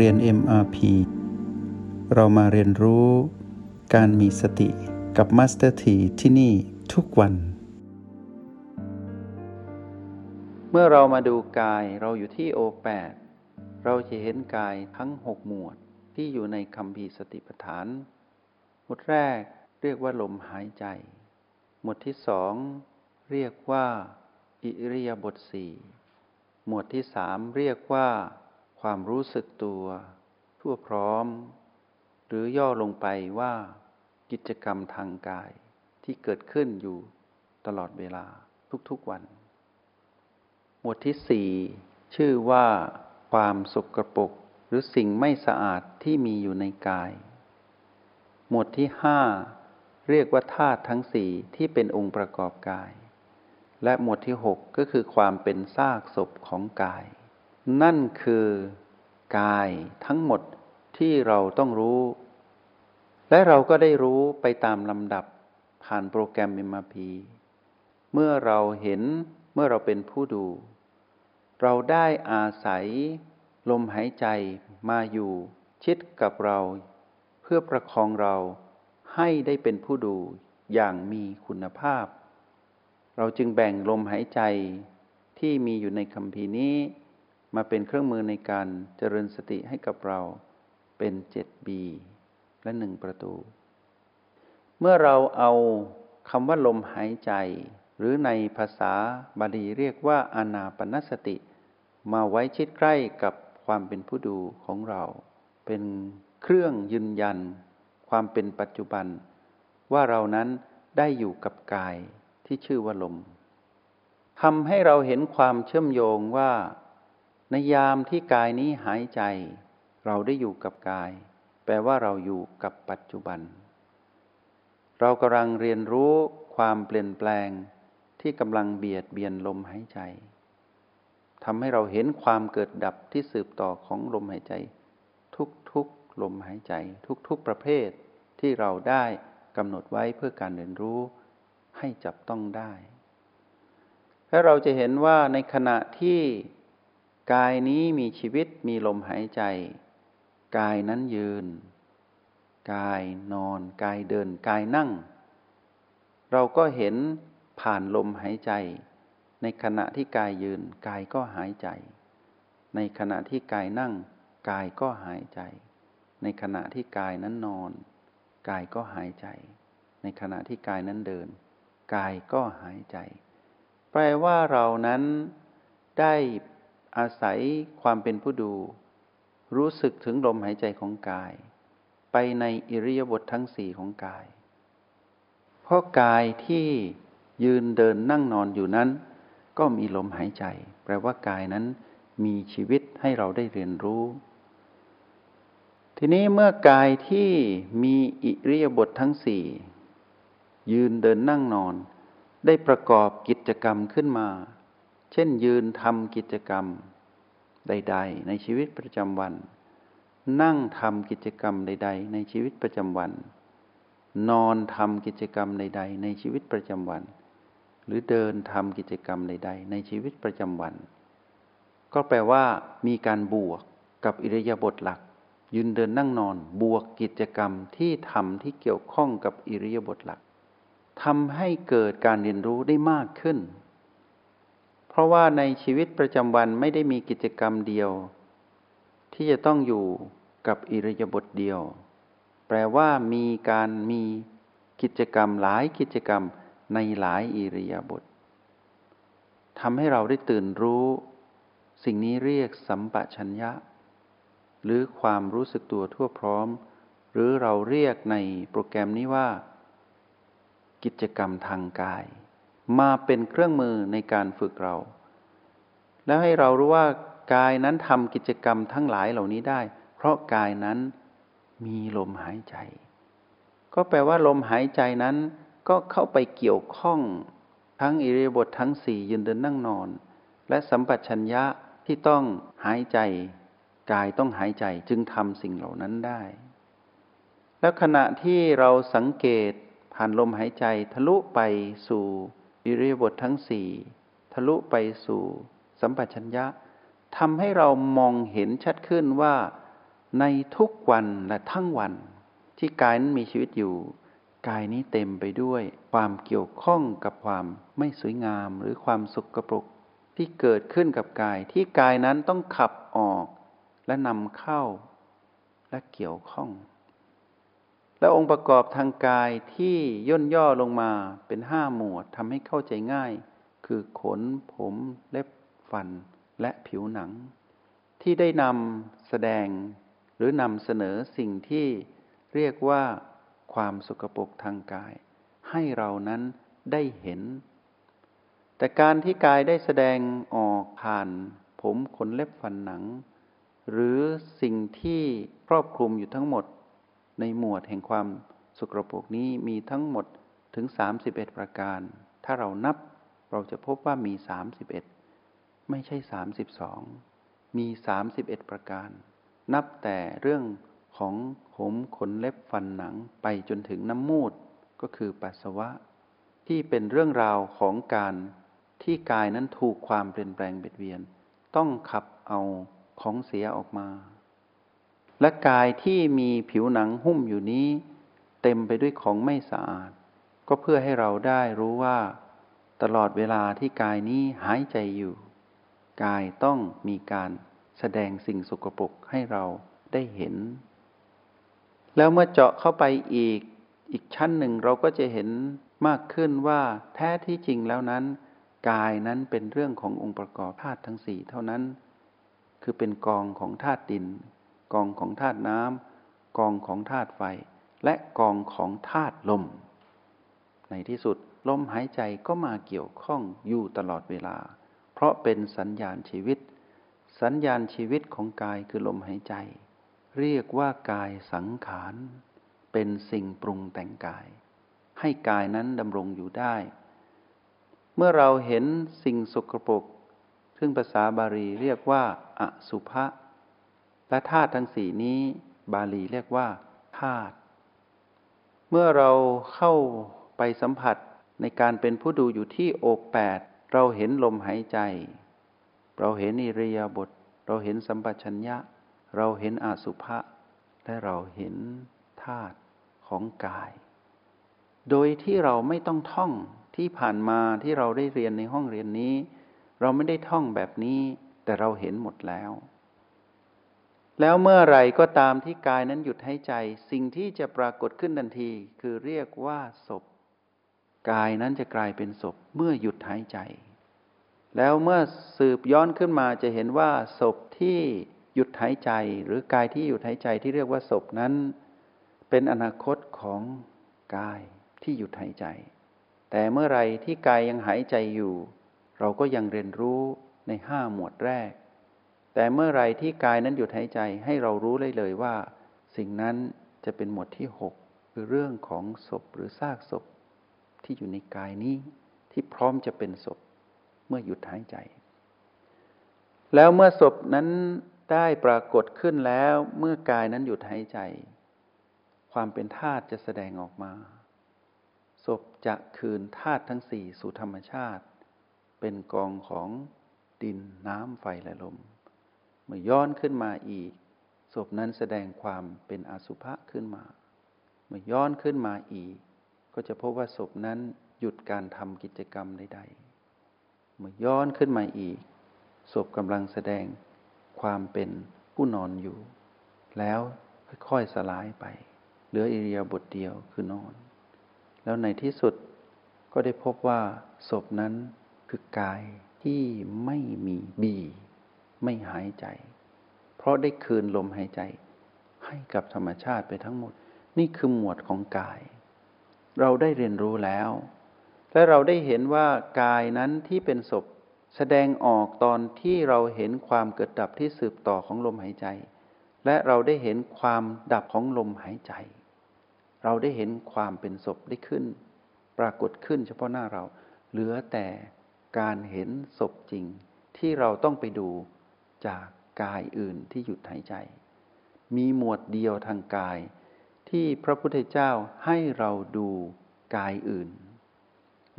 เรียน MRP เรามาเรียนรู้การมีสติกับ Master T ที่ที่นี่ทุกวัน เมื่อเรามาดูกายเราอยู่ที่โอแปดเราจะเห็นกายทั้งหกหมวดที่อยู่ในคำพีสติปัฏฐาน หมวดแรกเรียกว่าลมหายใจ หมวดที่สองเรียกว่า อิริยาบถสี่หมวดที่สามเรียกว่า ความรู้สึกตัว ทั่วพร้อม หรือย่อลงไปว่ากิจกรรมทางกายที่เกิดขึ้นอยู่ตลอดเวลาทุกๆวัน หมวดที่สี่ชื่อว่าความสกรปรกหรือสิ่งไม่สะอาดที่มีอยู่ในกาย หมวดที่ห้าเรียกว่าธาตุทั้งสี่ที่เป็นองค์ประกอบกาย และหมวดที่หกก็คือความเป็นซากศพของกาย นั่นคือกายทั้งหมดที่เราต้องรู้ และเราก็ได้รู้ไปตามลำดับผ่านโปรแกรม MRP เมื่อเราเห็นเมื่อเราเป็นผู้ดู เราได้อาศัยลมหายใจมาอยู่ชิดกับเรา เพื่อประคองเราให้ได้เป็นผู้ดูอย่างมีคุณภาพ เราจึงแบ่งลมหายใจที่มีอยู่ในคำพีนี้ มาเป็นเครื่องมือในการเจริญสติให้กับเราเป็นเจ็ดบีและหนึ่งประตู เมื่อเราเอาคำว่าลมหายใจ หรือในภาษาบาลีเรียกว่าอานาปนสติ มาไว้ชิดใกล้กับความเป็นผู้ดูของเรา เป็นเครื่องยืนยัน ความเป็นปัจจุบัน ว่าเรานั้นได้อยู่กับกายที่ชื่อว่าลมทำให้เราเห็นความเชื่อมโยงว่า ในยามที่กายนี้หายใจ เราได้อยู่กับกาย แปลว่าเราอยู่กับปัจจุบัน เรากำลังเรียนรู้ความเปลี่ยนแปลงที่กำลังเบียดเบียนลมหายใจทำให้เราเห็นความเกิดดับที่สืบต่อของลมหายใจ ทุกๆลมหายใจ ทุกๆประเภทที่เราได้กำหนดไว้เพื่อการเรียนรู้ให้จับต้องได้และเราจะเห็นว่าในขณะที่ กายนี้มีชีวิตมีลมหายใจ กายนั้นยืน กายนอน กายเดิน กายนั่ง เราก็เห็นผ่านลมหายใจ ในขณะที่กายยืน กายก็หายใจ ในขณะที่กายนั่ง กายก็หายใจ ในขณะที่กายนั้นนอน กายก็หายใจ ในขณะที่กายนั้นเดิน กายก็หายใจ แปลว่าเรานั้นได้ อาศัยความเป็นผู้ดู รู้สึกถึงลมหายใจของกาย ไปในอิริยาบถททั้งสี่ของกาย เพราะกายที่ยืนเดินนั่งนอนอยู่นั้น ก็มีลมหายใจ แปลว่ากายนั้นมีชีวิตให้เราได้เรียนรู้ ทีนี้เมื่อกายที่มีอิริยาบถททั้งสี่ยืนเดินนั่งนอน ได้ประกอบกิจกรรมขึ้นมา เช่นยืนทำกิจกรรมใด ๆ ในชีวิตประจำวัน นั่งทำกิจกรรมใด ๆ ในชีวิตประจำวัน นอนทำกิจกรรมใด ๆ ในชีวิตประจำวัน หรือเดินทำกิจกรรมใด ๆ ในชีวิตประจำวัน ก็แปลว่ามีการบวกกับอิริยาบถหลัก ยืนเดินนั่งนอนบวกกิจกรรมที่ทำที่เกี่ยวข้องกับอิริยาบถหลักทำให้เกิดการเรียนรู้ได้มากขึ้น เพราะว่าในชีวิตประจำวันไม่ได้มีกิจกรรมเดียว ที่จะต้องอยู่กับอิริยาบถเดียว แปลว่ามีการมีกิจกรรมหลายกิจกรรมในหลายอิริยาบถทำให้เราได้ตื่นรู้ สิ่งนี้เรียกสัมปชัญญะ หรือความรู้สึกตัวทั่วพร้อม หรือเราเรียกในโปรแกรมนี้ว่า กิจกรรมทางกาย มาเป็นเครื่องมือในการฝึกเรา แล้วให้เรารู้ว่ากายนั้นทำกิจกรรมทั้งหลายเหล่านี้ได้ เพราะกายนั้นมีลมหายใจ ก็แปลว่าลมหายใจนั้นก็เข้าไปเกี่ยวข้องทั้งอิริยาบถททั้งสี่ยืนเดินนั่งนอน และสัมปชัญญะที่ต้องหายใจ กายต้องหายใจจึงทำสิ่งเหล่านั้นได้ แล้วขณะที่เราสังเกตผ่านลมหายใจทะลุไปสู่ อิริยาบถททั้งสี่ทะลุไปสู่สัมปชัญญะทำให้เรามองเห็นชัดขึ้นว่า ในทุกวันและทั้งวัน ที่กายนั้นมีชีวิตอยู่ กายนี้เต็มไปด้วยความเกี่ยวข้องกับความไม่สวยงามหรือความสุกรปรกที่เกิดขึ้นกับกายที่กายนั้นต้องขับออกและนำเข้าและเกี่ยวข้อง และองค์ประกอบทางกายที่ย่นย่อลงมาเป็นห้าหมวดทำให้เข้าใจง่าย คือขนผมเล็บฟันและผิวหนัง ที่ได้นำแสดงหรือนำเสนอสิ่งที่เรียกว่าความสกปรกทางกาย ให้เรานั้นได้เห็น แต่การที่กายได้แสดงออกผ่าน ผมขนเล็บฟันหนัง หรือสิ่งที่ครอบคลุมอยู่ทั้งหมด ในหมวดแห่งความสกรปรกนี้มีทั้งหมดถึง 31 ประการ ถ้าเรานับเราจะพบว่ามี 31 ไม่ใช่ 32 มี 31 ประการ นับแต่เรื่องของผมขนเล็บฟันหนังไปจนถึงน้ำมูดก็คือปัสสาวะ ที่เป็นเรื่องราวของการที่กายนั้นถูกความเปลี่ยนแปลงเบียดเบียน ต้องขับเอาของเสียออกมา และกายที่มีผิวหนังหุ้มอยู่นี้ เต็มไปด้วยของไม่สะอาด ก็เพื่อให้เราได้รู้ว่า ตลอดเวลาที่กายนี้หายใจอยู่ กายต้องมีการแสดงสิ่งสกปรกให้เราได้เห็น แล้วเมื่อเจาะเข้าไปอีก อีกชั้นหนึ่งเราก็จะเห็นมากขึ้นว่าแท้ที่จริงแล้วนั้น กายนั้นเป็นเรื่องขององค์ประกอบธาตุทั้งสี่เท่านั้น คือเป็นกองของธาตุดิน กองของธาตุน้ำกองของธาตุไฟ และกองของธาตุลม ในที่สุดลมหายใจก็มาเกี่ยวข้องอยู่ตลอดเวลา เพราะเป็นสัญญาณชีวิต สัญญาณชีวิตของกายคือลมหายใจ เรียกว่ากายสังขาร เป็นสิ่งปรุงแต่งกาย ให้กายนั้นดำรงอยู่ได้ เมื่อเราเห็นสิ่งสกปรกซึ่งภาษาบาลีเรียกว่าอสุภะ และธาตุทั้งสี่นี้ บาลีเรียกว่าธาตุเมื่อเราเข้าไปสัมผัสในการเป็นผู้ดูอยู่ที่โอแปดเราเห็นลมหายใจ เราเห็นอิริยาบถเราเห็นสัมปชัญญะ เราเห็นอาสุภะและเราเห็นธาตุของกาย โดยที่เราไม่ต้องท่องที่ผ่านมาที่เราได้เรียนในห้องเรียนนี้ เราไม่ได้ท่องแบบนี้ แต่เราเห็นหมดแล้ว แล้วเมื่อไรก็ตามที่กายนั้นหยุดหายใจ สิ่งที่จะปรากฏขึ้นทันที คือเรียกว่าศพ กายนั้นจะกลายเป็นศพเมื่อหยุดหายใจ แล้วเมื่อสืบย้อนขึ้นมาจะเห็นว่าศพที่หยุดหายใจ หรือกายที่หยุดหายใจที่เรียกว่าศพนั้น เป็นอนาคตของกายที่หยุดหายใจ แต่เมื่อไรที่กายยังหายใจอยู่ เราก็ยังเรียนรู้ในห้าหมวดแรก แต่เมื่อไรที่กายนั้นหยุดหายใจให้เรารู้เลยเลยว่า สิ่งนั้นจะเป็นหมวดที่หกคือเรื่องของศพหรือซากศพ ที่อยู่ในกายนี้ที่พร้อมจะเป็นศพเมื่อหยุดหายใจ แล้วเมื่อศพนั้นได้ปรากฏขึ้นแล้วเมื่อกายนั้นหยุดหายใจ ความเป็นธาตุจะแสดงออกมา ศพจะคืนธาตุทั้งสี่สู่ธรรมชาติ เป็นกองของดินน้ำไฟและลม เมื่อย้อนขึ้นมาอีก ศพนั้นแสดงความเป็นอสุภะขึ้นมา เมื่อย้อนขึ้นมาอีก ก็จะพบว่าศพนั้นหยุดการทำกิจกรรมใดๆ เมื่อย้อนขึ้นมาอีก ศพกำลังแสดงความเป็นผู้นอนอยู่ แล้วค่อยๆสลายไป เหลืออิริยาบถเดียวคือนอน แล้วในที่สุดก็ได้พบว่าศพนั้นคือกายที่ไม่มีบี ไม่หายใจ เพราะได้คืนลมหายใจ ให้กับธรรมชาติไปทั้งหมด นี่คือหมวดของกาย เราได้เรียนรู้แล้ว และเราได้เห็นว่ากายนั้นที่เป็นศพแสดงออกตอนที่เราเห็นความเกิดดับที่สืบต่อของลมหายใจ และเราได้เห็นความดับของลมหายใจ เราได้เห็นความเป็นศพได้ขึ้น ปรากฏขึ้นเฉพาะหน้าเรา เหลือแต่การเห็นศพจริงที่เราต้องไปดู จากกายอื่นที่หยุดหายใจ มีหมวดเดียวทางกาย ที่พระพุทธเจ้าให้เราดูกายอื่น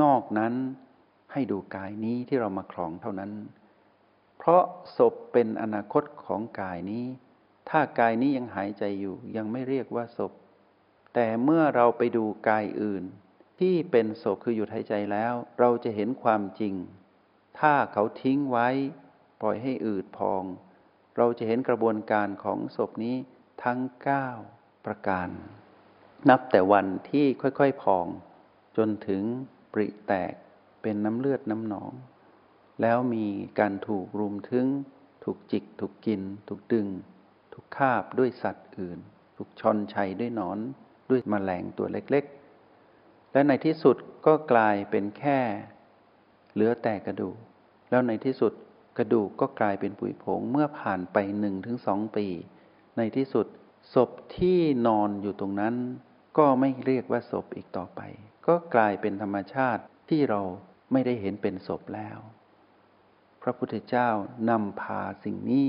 นอกนั้นให้ดูกายนี้ที่เรามาครองเท่านั้น เพราะศพเป็นอนาคตของกายนี้ ถ้ากายนี้ยังหายใจอยู่ยังไม่เรียกว่าศพ แต่เมื่อเราไปดูกายอื่น ที่เป็นศพคือหยุดหายใจแล้ว เราจะเห็นความจริง ถ้าเขาทิ้งไว้ ปล่อยให้อืดพอง เราจะเห็นกระบวนการของศพนี้ทั้ง 9 ประการ นับแต่วันที่ค่อยๆพอง จนถึงปริแตกเป็นน้ำเลือดน้ำหนอง แล้วมีการถูกรุมถึง ถูกจิก ถูกกิน ถูกดึง ถูกคาบด้วยสัตว์อื่น ถูกชอนชัยด้วยนอน ด้วยมแมลงตัวเล็กๆ และในที่สุดก็กลายเป็นแค่ เหลือแต่กระดูก แล้วในที่สุด กระดูกก็กลายเป็นปุ๋ยผงเมื่อผ่านไปหนึ่งถึงสองปี ในที่สุด ศพที่นอนอยู่ตรงนั้น ก็ไม่เรียกว่าศพอีกต่อไป ก็กลายเป็นธรรมชาติที่เราไม่ได้เห็นเป็นศพแล้ว พระพุทธเจ้านำพาสิ่งนี้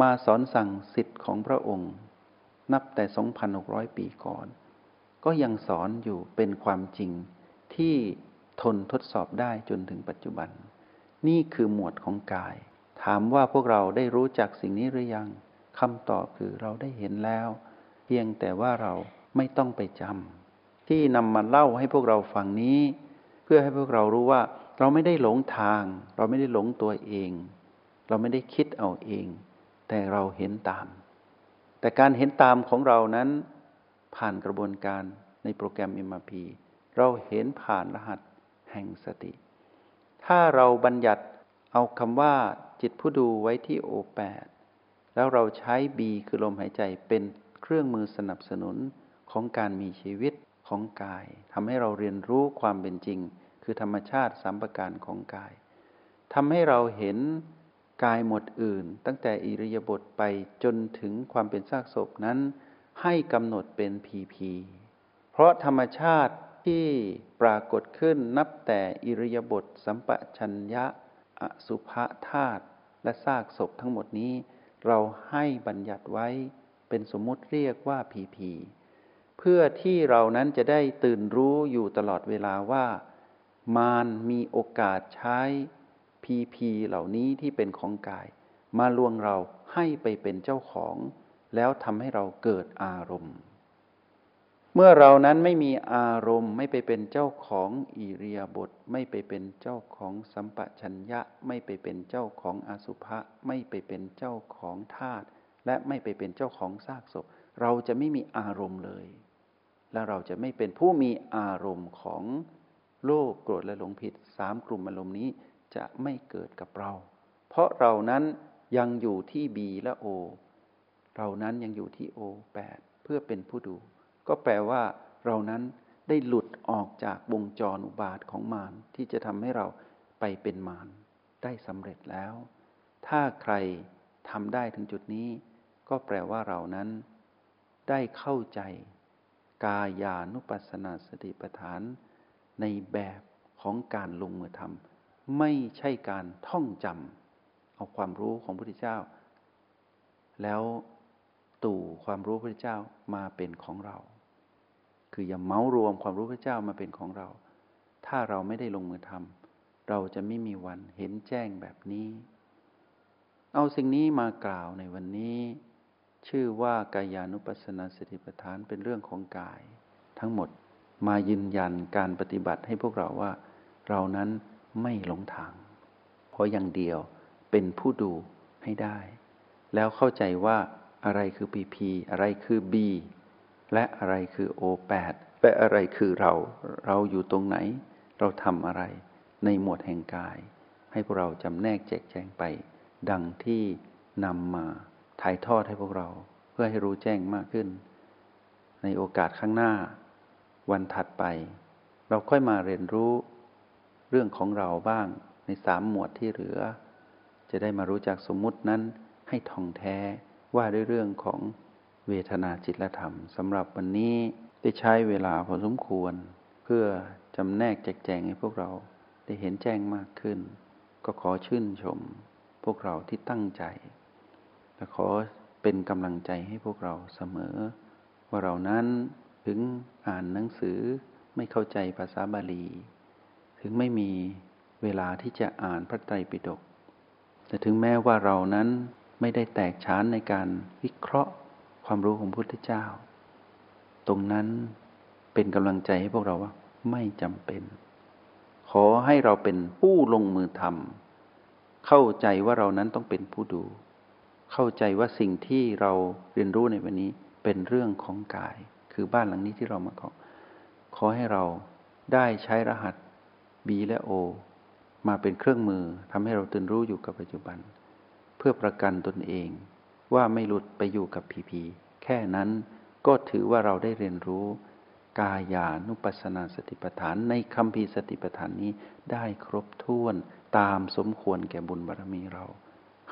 มาสอนสั่งสิทธิ์ของพระองค์ นับแต่ 2,600 ปีก่อน ก็ยังสอนอยู่เป็นความจริงที่ทนทดสอบได้จนถึงปัจจุบัน นี่คือหมวดของกาย ถามว่าพวกเราได้รู้จักสิ่งนี้หรือยังคำตอบคือเราได้เห็นแล้ว เพียงแต่ว่าเราไม่ต้องไปจำที่นำมาเล่าให้พวกเราฟังนี้ เพื่อให้พวกเรารู้ว่า เราไม่ได้หลงทาง เราไม่ได้หลงตัวเอง เราไม่ได้คิดเอาเอง แต่เราเห็นตาม แต่การเห็นตามของเรานั้น ผ่านกระบวนการในโปรแกรม MRP เราเห็นผ่านรหัสแห่งสติ ถ้าเราบัญญัติเอาคำว่าจิตผู้ดูไว้ที่โอแปดแล้วเราใช้ B คือลมหายใจเป็นเครื่องมือสนับสนุนของการมีชีวิตของกายทำให้เราเรียนรู้ความเป็นจริง คือธรรมชาติสามประการของกายทำให้เราเห็นกายหมดอื่น ตั้งแต่อิริยาบถไปจนถึงความเป็นซากศพนั้น ให้กำหนดเป็นพีพีเพราะธรรมชาติ ที่ปรากฏขึ้นนับแต่อิริยาบถสัมปชัญญะอสุภะธาตุและซากศพทั้งหมดนี้ เราให้บัญญัติไว้เป็นสมมุติเรียกว่าผีผีเพื่อที่เรานั้นจะได้ตื่นรู้อยู่ตลอดเวลาว่า มารมีโอกาสใช้พีพีเหล่านี้ที่เป็นของกาย มาลวงเราให้ไปเป็นเจ้าของ แล้วทำให้เราเกิดอารมณ์ เมื่อเรานั้นไม่มีอารมณ์ ไม่ไปเป็นเจ้าของอิริยาบถไม่ไปเป็นเจ้าของสัมปชัญญะ ไม่ไปเป็นเจ้าของอสุภะไม่ไปเป็นเจ้าของธาตุและไม่ไปเป็นเจ้าของซากศพ เราจะไม่มีอารมณ์เลย และเราจะไม่เป็นผู้มีอารมณ์ของโลภโกรธและหลงผิดสามกลุ่มอารมณ์นี้จะไม่เกิดกับเรา เพราะเรานั้นยังอยู่ที่บีและโอเรานั้นยังอยู่ที่โอแปดเพื่อเป็นผู้ดู ก็แปลว่าเรานั้นได้หลุดออกจากวงจรอุบาทของมารที่จะทำให้เราไปเป็นมารได้สำเร็จแล้ว ถ้าใครทำได้ถึงจุดนี้ ก็แปลว่าเรานั้น ได้เข้าใจ กายานุปัสสนาสติปัฏฐาน ในแบบของการลงมือทำไม่ใช่การท่องจำเอาความรู้ของพระพุทธเจ้า แล้วตู่ความรู้พระพุทธเจ้ามาเป็นของเรา คืออย่าเมารวมความรู้พระเจ้ามาเป็นของเรา ถ้าเราไม่ได้ลงมือทำเราจะไม่มีวันเห็นแจ้งแบบนี้ เอาสิ่งนี้มากล่าวในวันนี้ ชื่อว่ากายานุปัสสนาสติปัฏฐานเป็นเรื่องของกาย ทั้งหมดมายืนยันการปฏิบัติให้พวกเราว่า เรานั้นไม่หลงทาง เพราะอย่างเดียวเป็นผู้ดูให้ได้ แล้วเข้าใจว่าอะไรคือพีพีอะไรคือบี และอะไรคือโอแปดและอะไรคือเรา เราอยู่ตรงไหน เราทำอะไร ในหมวดแห่งกาย ให้พวกเราจำแนกแจกแจงไป ดังที่นำมาถ่ายทอดให้พวกเรา เพื่อให้รู้แจ้งมากขึ้น ในโอกาสข้างหน้า วันถัดไป เราค่อยมาเรียนรู้ เรื่องของเราบ้างในสามหมวดที่เหลือ จะได้มารู้จักสมมุตินั้นให้ท่องแท้ว่าด้วยเรื่องของ เวทนาจิตและธรรมสำหรับวันนี้ได้ใช้เวลาพอสมควร เพื่อจำแนกแจกแจงให้พวกเราได้เห็นแจ้งมากขึ้น ก็ขอชื่นชมพวกเราที่ตั้งใจ และขอเป็นกำลังใจให้พวกเราเสมอ ว่าเรานั้นถึงอ่านหนังสือไม่เข้าใจภาษาบาลี ถึงไม่มีเวลาที่จะอ่านพระไตรปิฎกแต่ถึงแม้ว่าเรานั้นไม่ได้แตกฉานในการวิเคราะห์ ความรู้ของพุทธเจ้า ตรงนั้นเป็นกำลังใจให้พวกเราว่า ไม่จำเป็น ขอให้เราเป็นผู้ลงมือทำเข้าใจว่าเรานั้นต้องเป็นผู้ดู เข้าใจว่าสิ่งที่เราเรียนรู้ในวันนี้เป็นเรื่องของกาย คือบ้านหลังนี้ที่เรามาขอขอให้เราได้ใช้รหัส B และ O มาเป็นเครื่องมือทำให้เราตื่นรู้อยู่กับปัจจุบัน เพื่อประกันตนเอง ว่าไม่หลุดไปอยู่กับผีผีแค่นั้นก็ถือว่าเราได้เรียนรู้ กายานุปัสสนาสติปัฏฐานในคำพีสติปัฏฐานนี้ได้ครบถ้วนตามสมควรแก่บุญบารมีเรา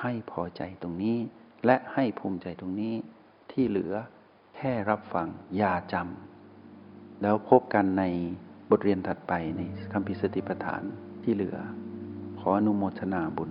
ให้พอใจตรงนี้ และให้ภูมิใจตรงนี้ที่เหลือแค่รับฟังอย่าจำแล้วพบกันในบทเรียนถัดไปในคัมภีร์สติปัฏฐานที่เหลือ ขออนุโมทนาบุญ